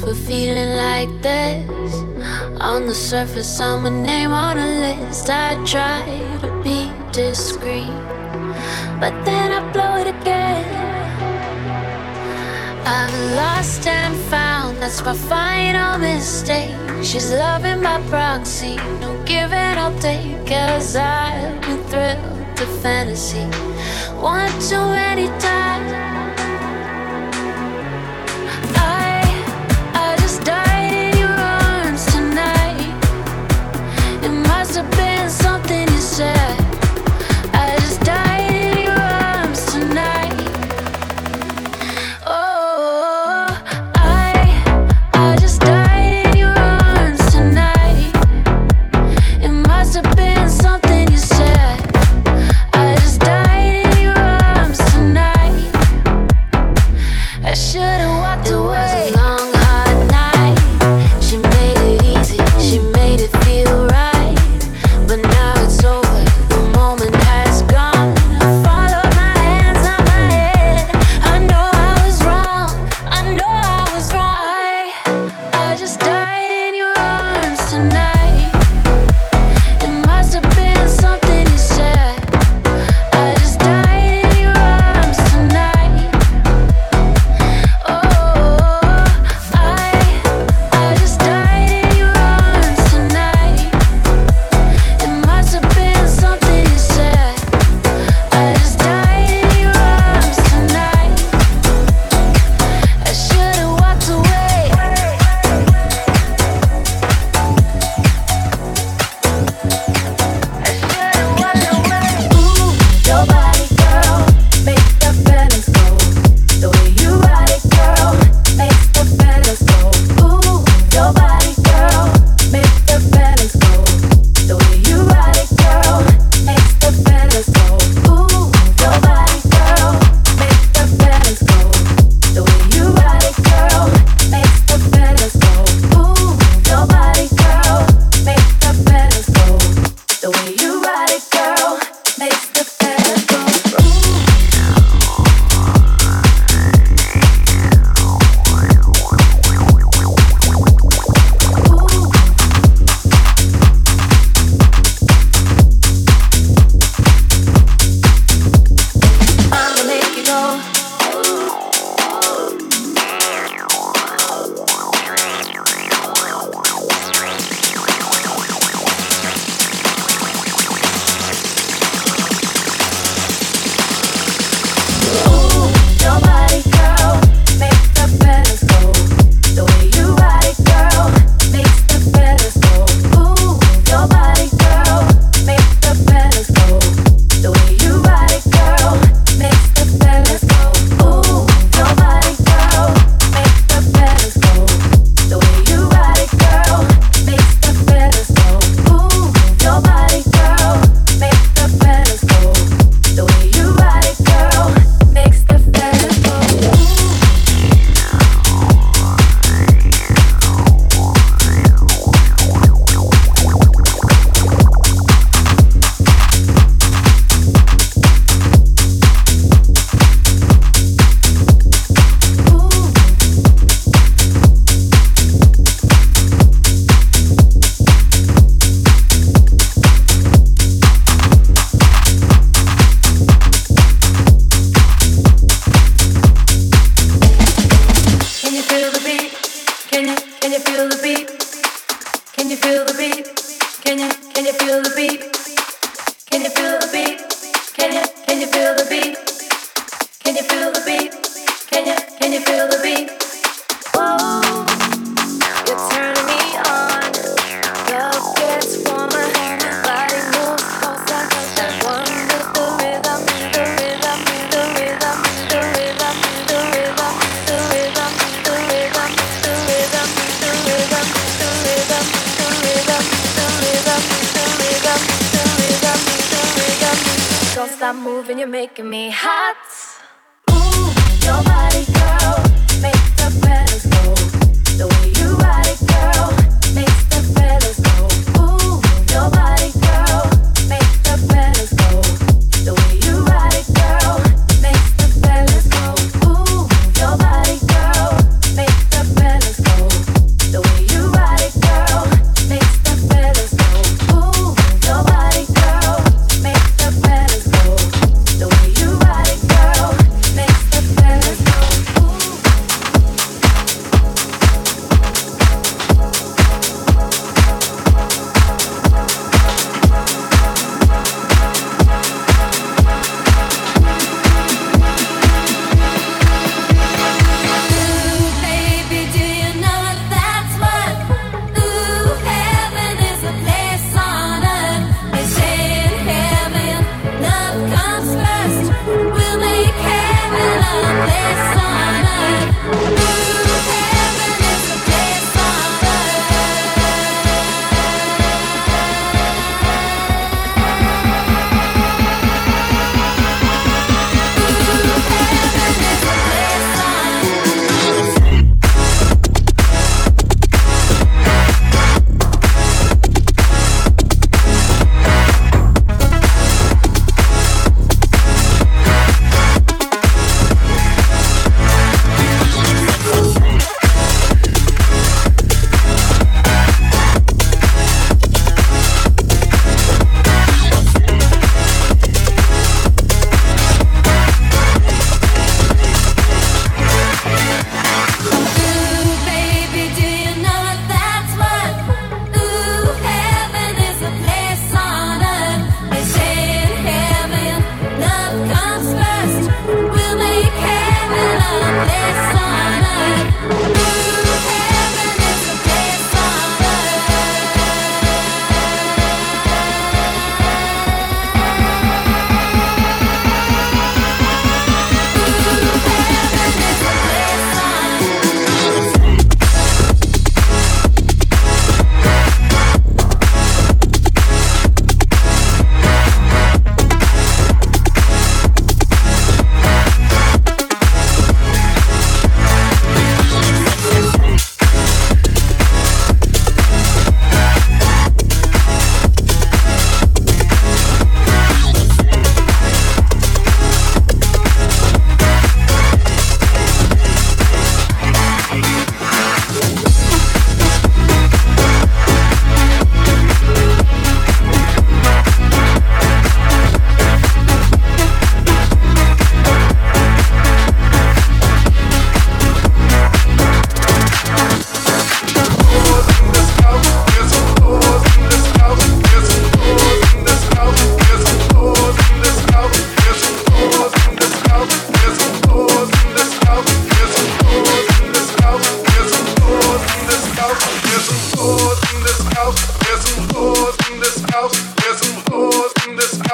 For feeling like this. On the surface, I'm a name on a list. I try to be discreet, but then I blow it again. I'm lost and found, that's my final mistake. She's loving my proxy, no giving up take, cause I've been thrilled to fantasy one too many times.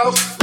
Yes,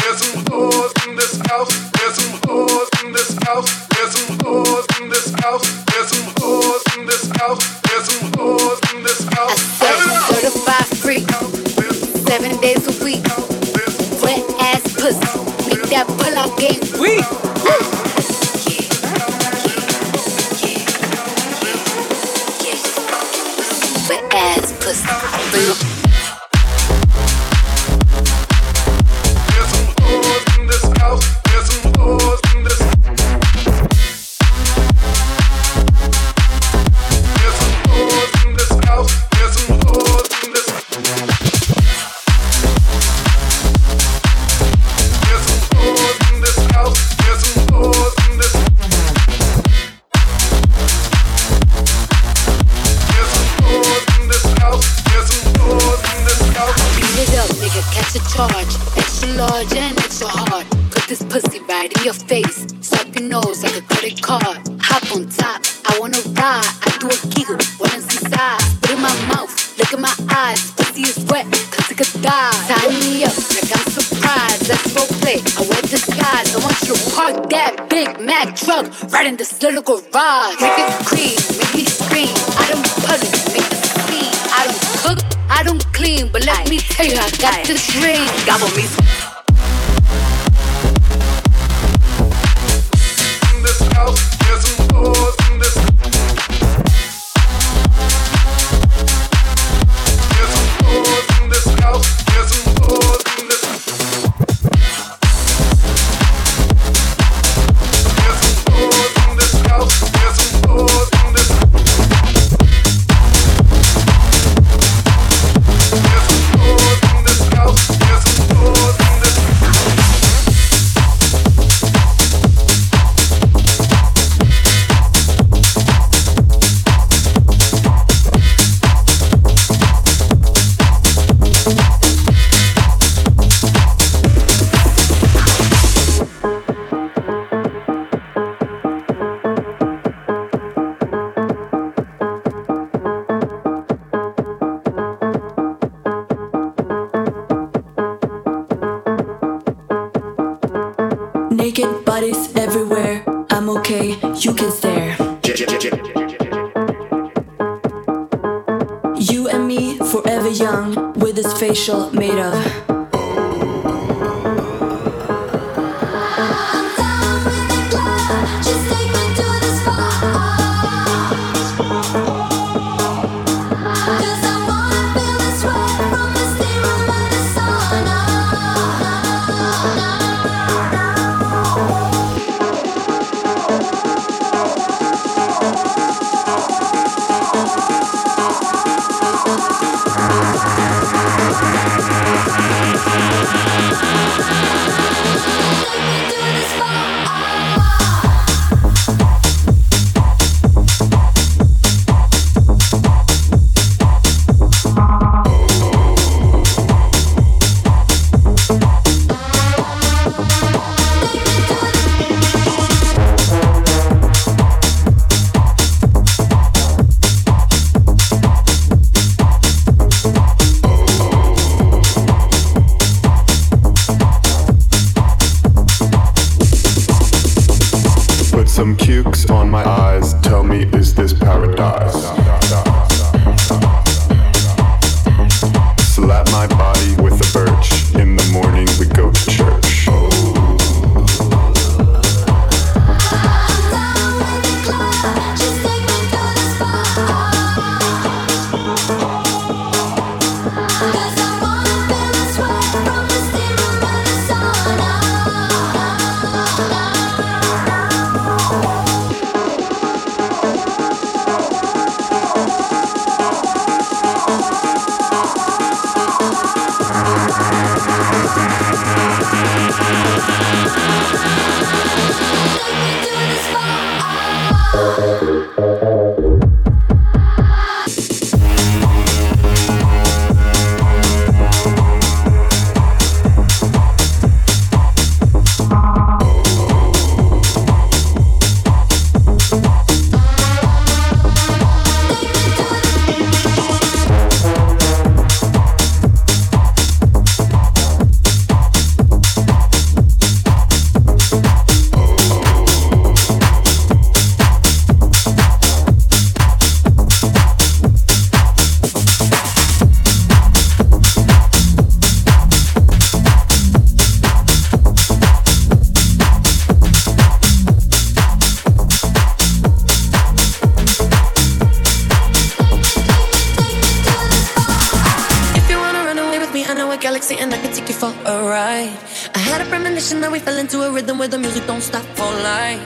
where the music don't stop all night.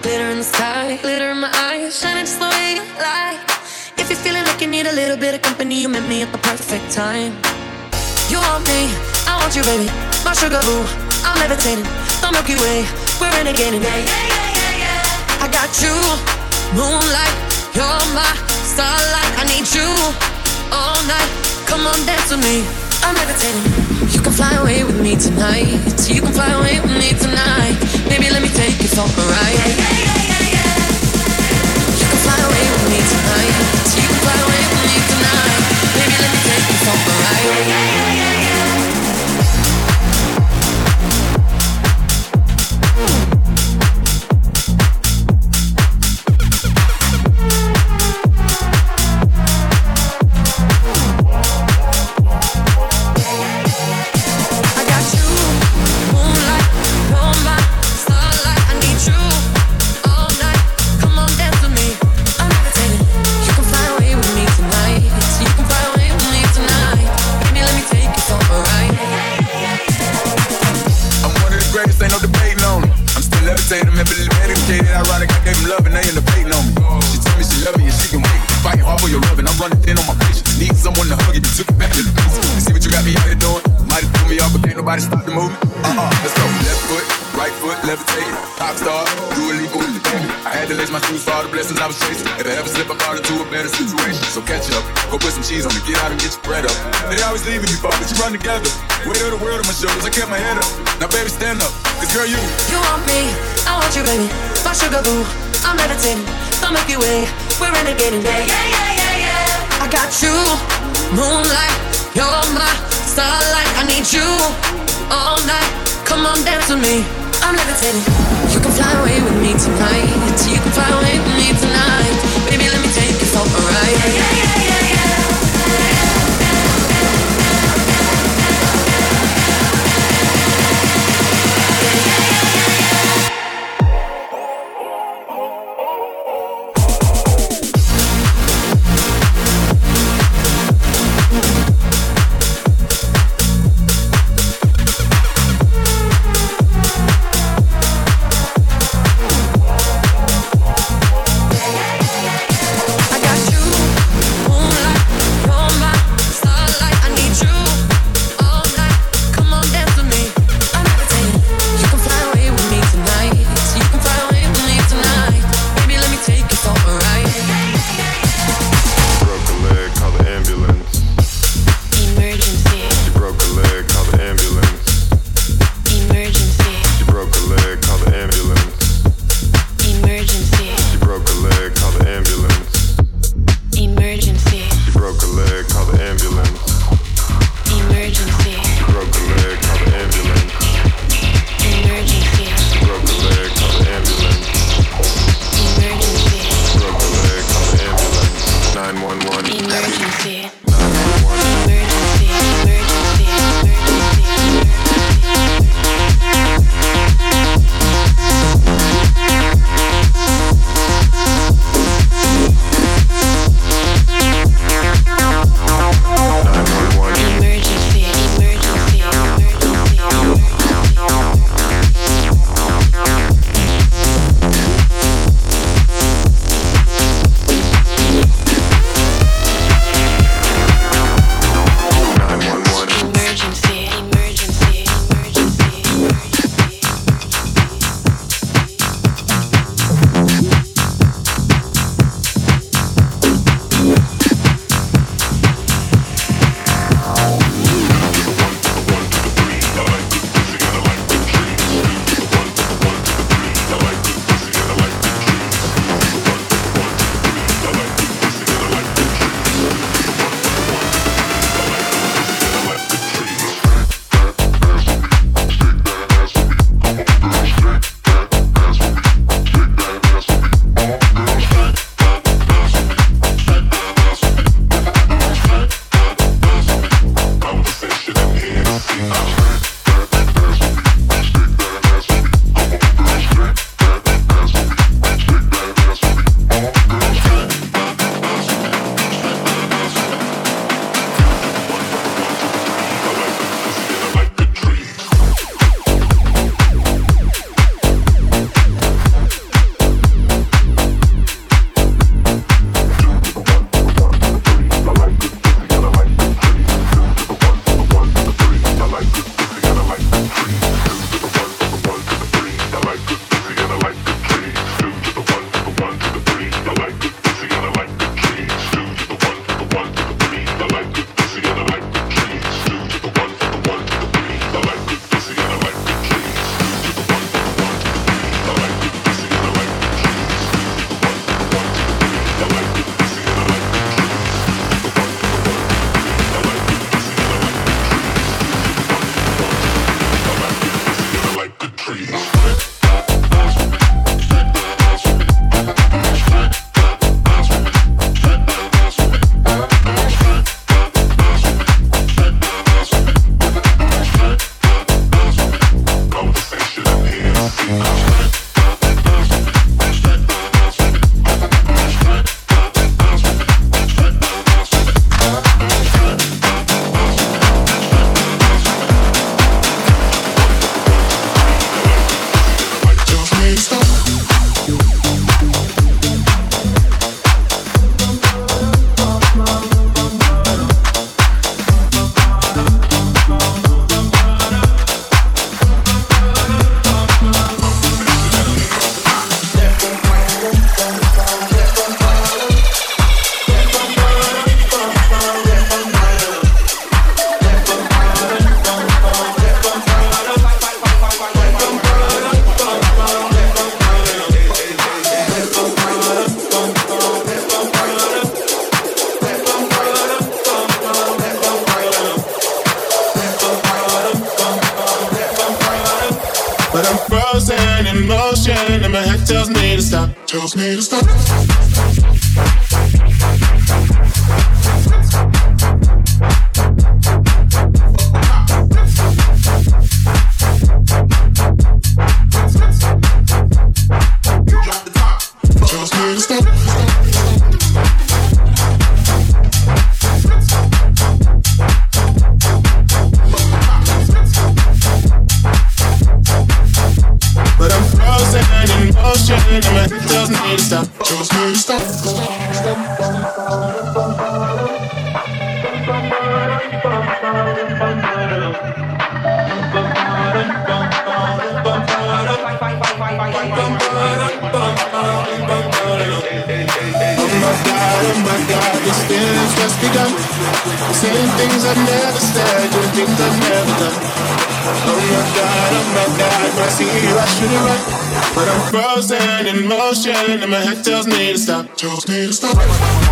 Glitter in the sky, glitter in my eyes, shining just the way you like. If you're feeling like you need a little bit of company, you met me at the perfect time. You want me, I want you, baby. My sugar boo, I'm levitating. The Milky Way, we're renegading. Yeah, yeah, yeah, yeah, yeah. I got you, moonlight, you're my starlight. I need you all night. Come on, dance with me. I'm levitating. You can fly away with me tonight. You can fly away with me tonight. Baby, let me take you for a ride. You can fly away with me tonight. You can fly away with me tonight. My shoes for all the blessings I was chasing. If I ever slip, I fall into a better situation. So catch up, go put some cheese on me, get out and get your bread up. They always leaving for, but you run together. Weight of the world on my shoulders, I kept my head up. Now baby, stand up, cause girl, you You want me, I want you, baby. My sugar boo, I'm levitating. The Milky Way, we're renegading. Yeah, yeah, yeah, yeah, yeah. I got you, moonlight, you're my starlight. I need you all night. Come on, dance with me. I'm levitating. You can fly away with me tonight. You can fly away with me tonight. Baby, let me take you for a ride. But I'm frozen in motion, and my head tells me to stop. Tells me to stop.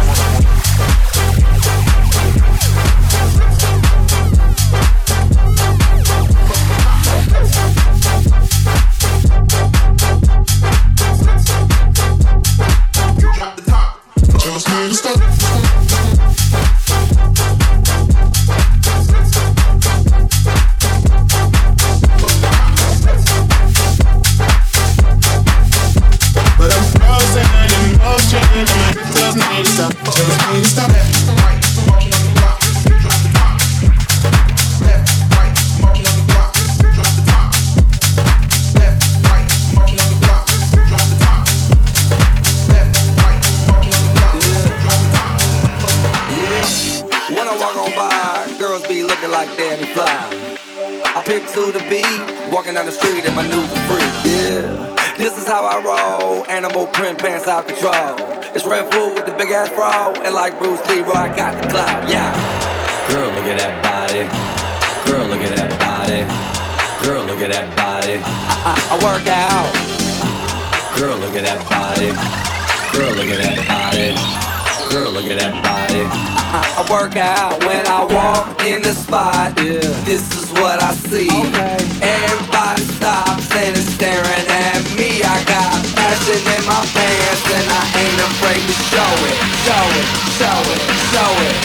The. Yeah. This is what I see. Everybody stops and is staring at me. I got passion in my pants and I ain't afraid to show it. Show it, show it, show it.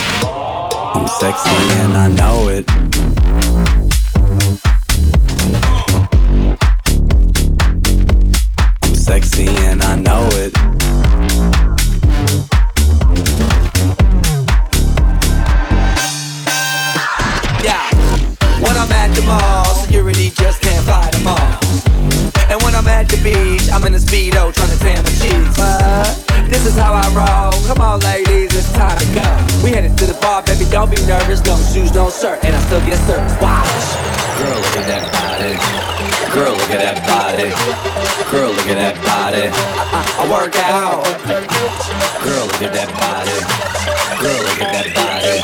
I'm sexy and I know it. Don't be nervous. No shoes, no shirt, and I still get served. Watch. Girl, look at that body. Girl, look at that body. Girl, look at that body. I, I, I work out. Girl, look at that body. Girl, look at that body.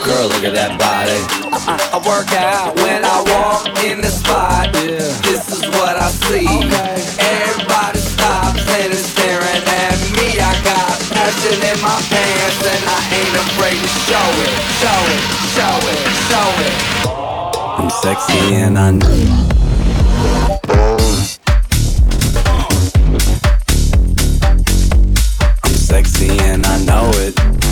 Girl, look at that body. I, I work out when I walk in the spot. Yeah. This is what I see. Everybody passion in my pants and I ain't afraid to show it. Show it, show it, show it. I'm sexy and I know. I'm sexy and I know it.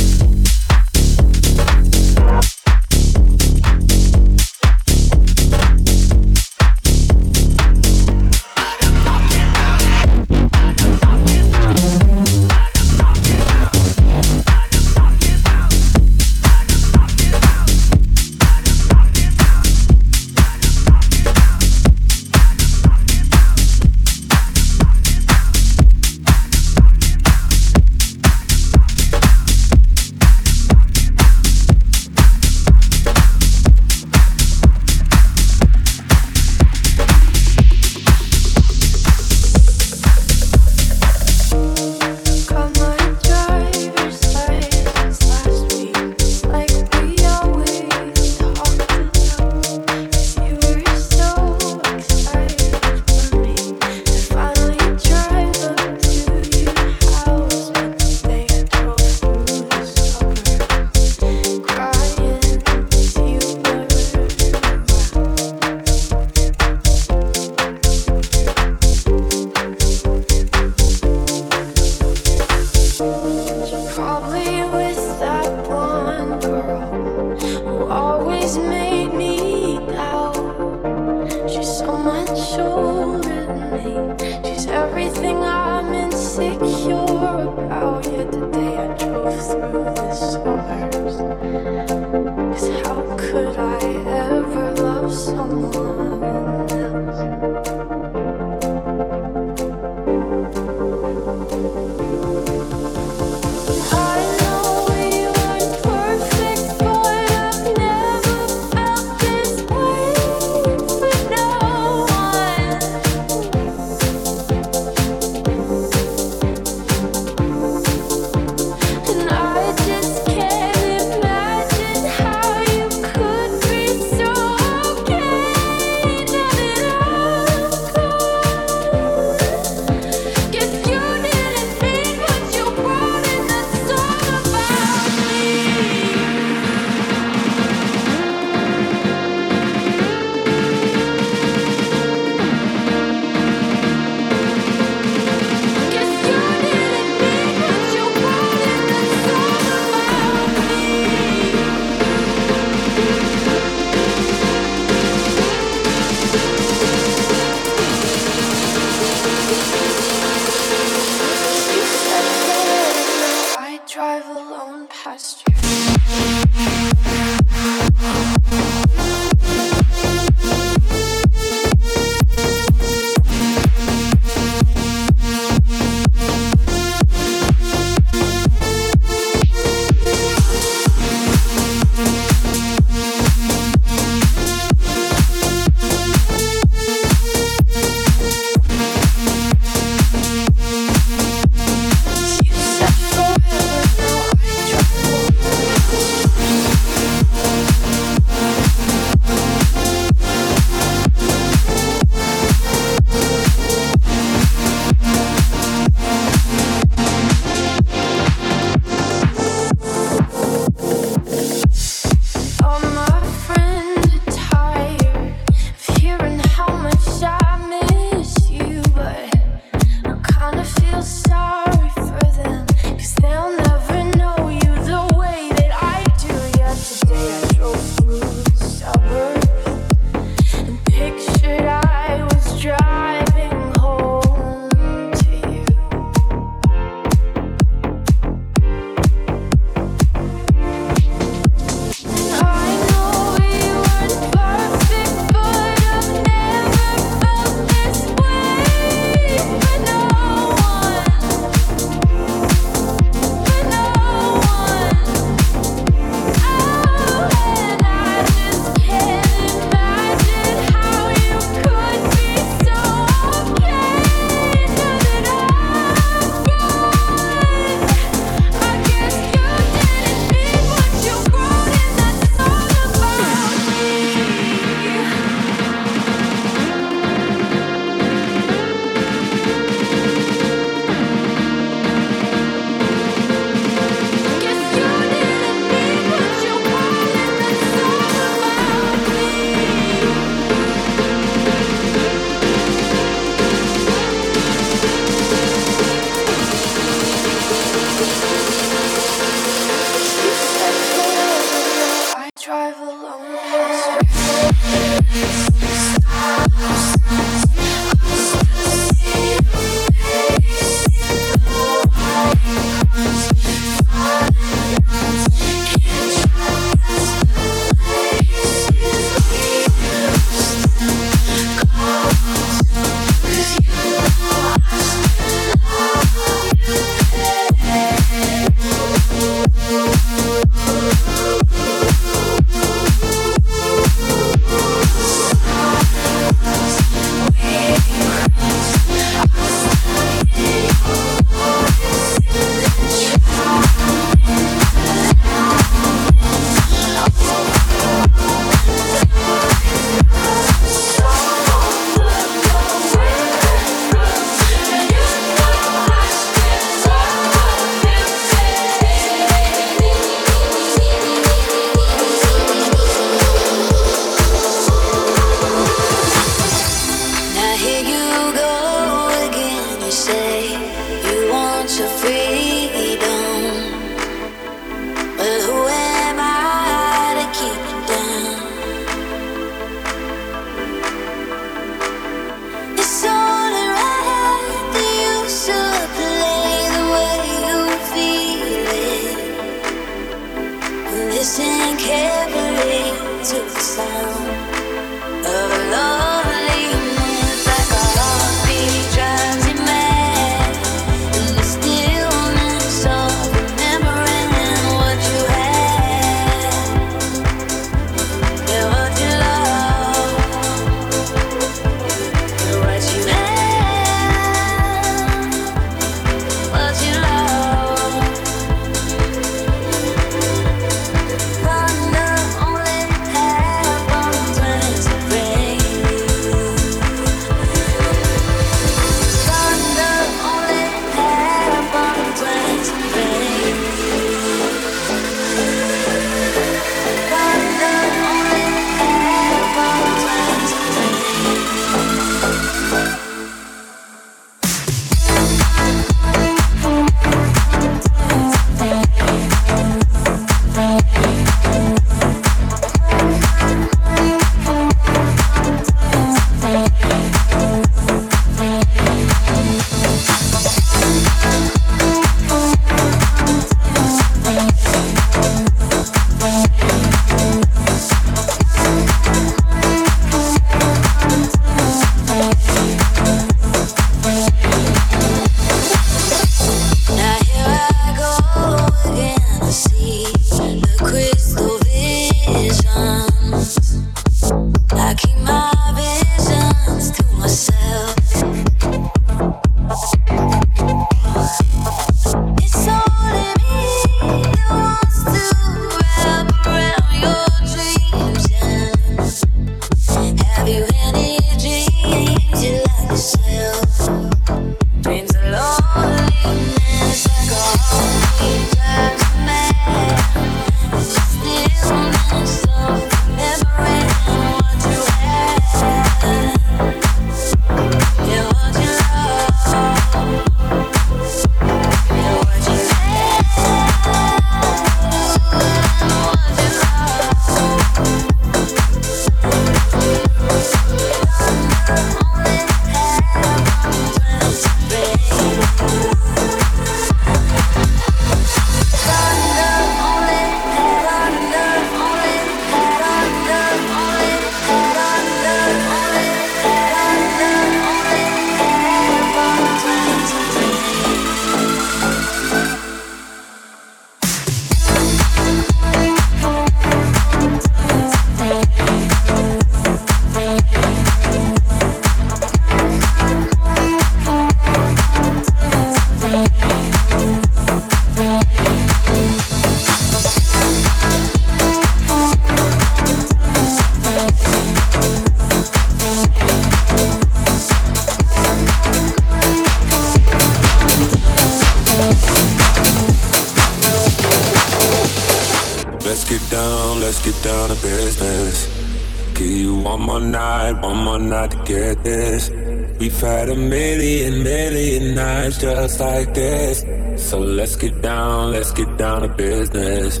Business.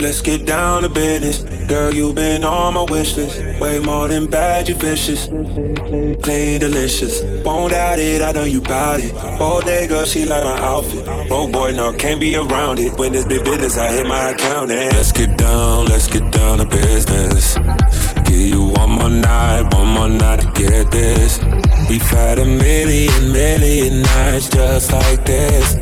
Let's get down to business. Girl, you've been on my wish list. Way more than bad, you vicious. Clean, delicious. Won't doubt it, I know you bout it. All day, girl, she like my outfit. Oh boy, no, can't be around it. When it's big business, I hit my account and let's get down, let's get down to business give you one more night, one more night to get this. We've had a million, million nights just like this.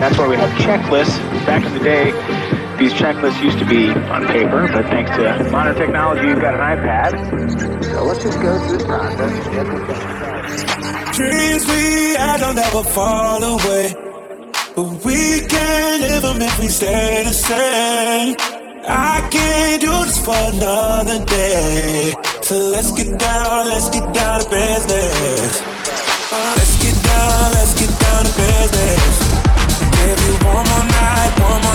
That's why we have checklists. Back in the day, these checklists used to be on paper, but thanks to modern technology, you've got an iPad. So let's just go through the process. Dreams we had don't ever fall away, but we can't live them if we stay the same. I can't do this for another day. So let's get down, let's get down to business. Uh, let's get down, let's get down to business you one more night, one more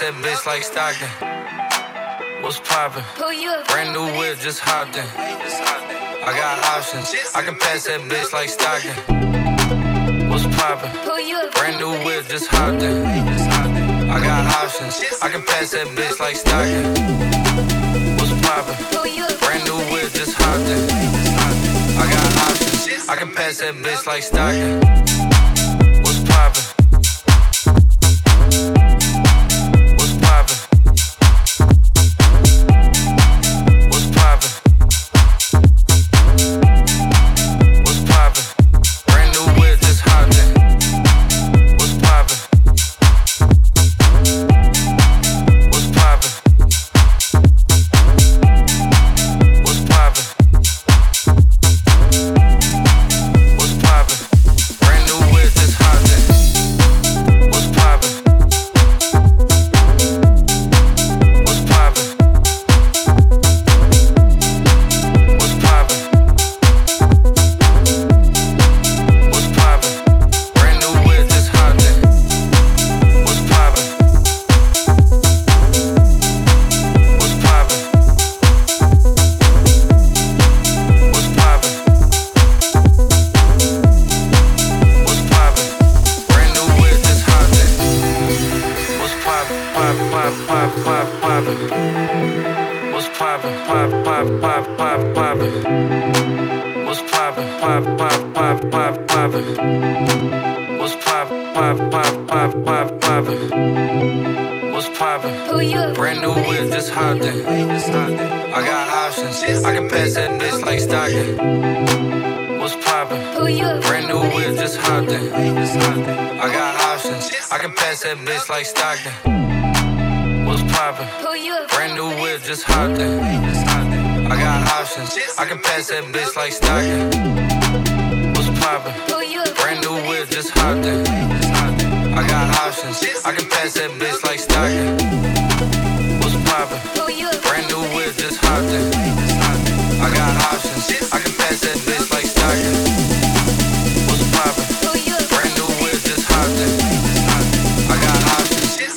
that bitch like Stockton. What's poppin'? Brand new whip, just hopped in. I got options. I can pass that bitch like Stockton. What's poppin'? Brand new whip, just hopped in. I got options. I can pass that bitch like Stockton. What's poppin'? Brand new whip, just hopped in. I got options. I can pass that bitch like Stockton.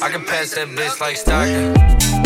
I can pass that bitch like Stockton.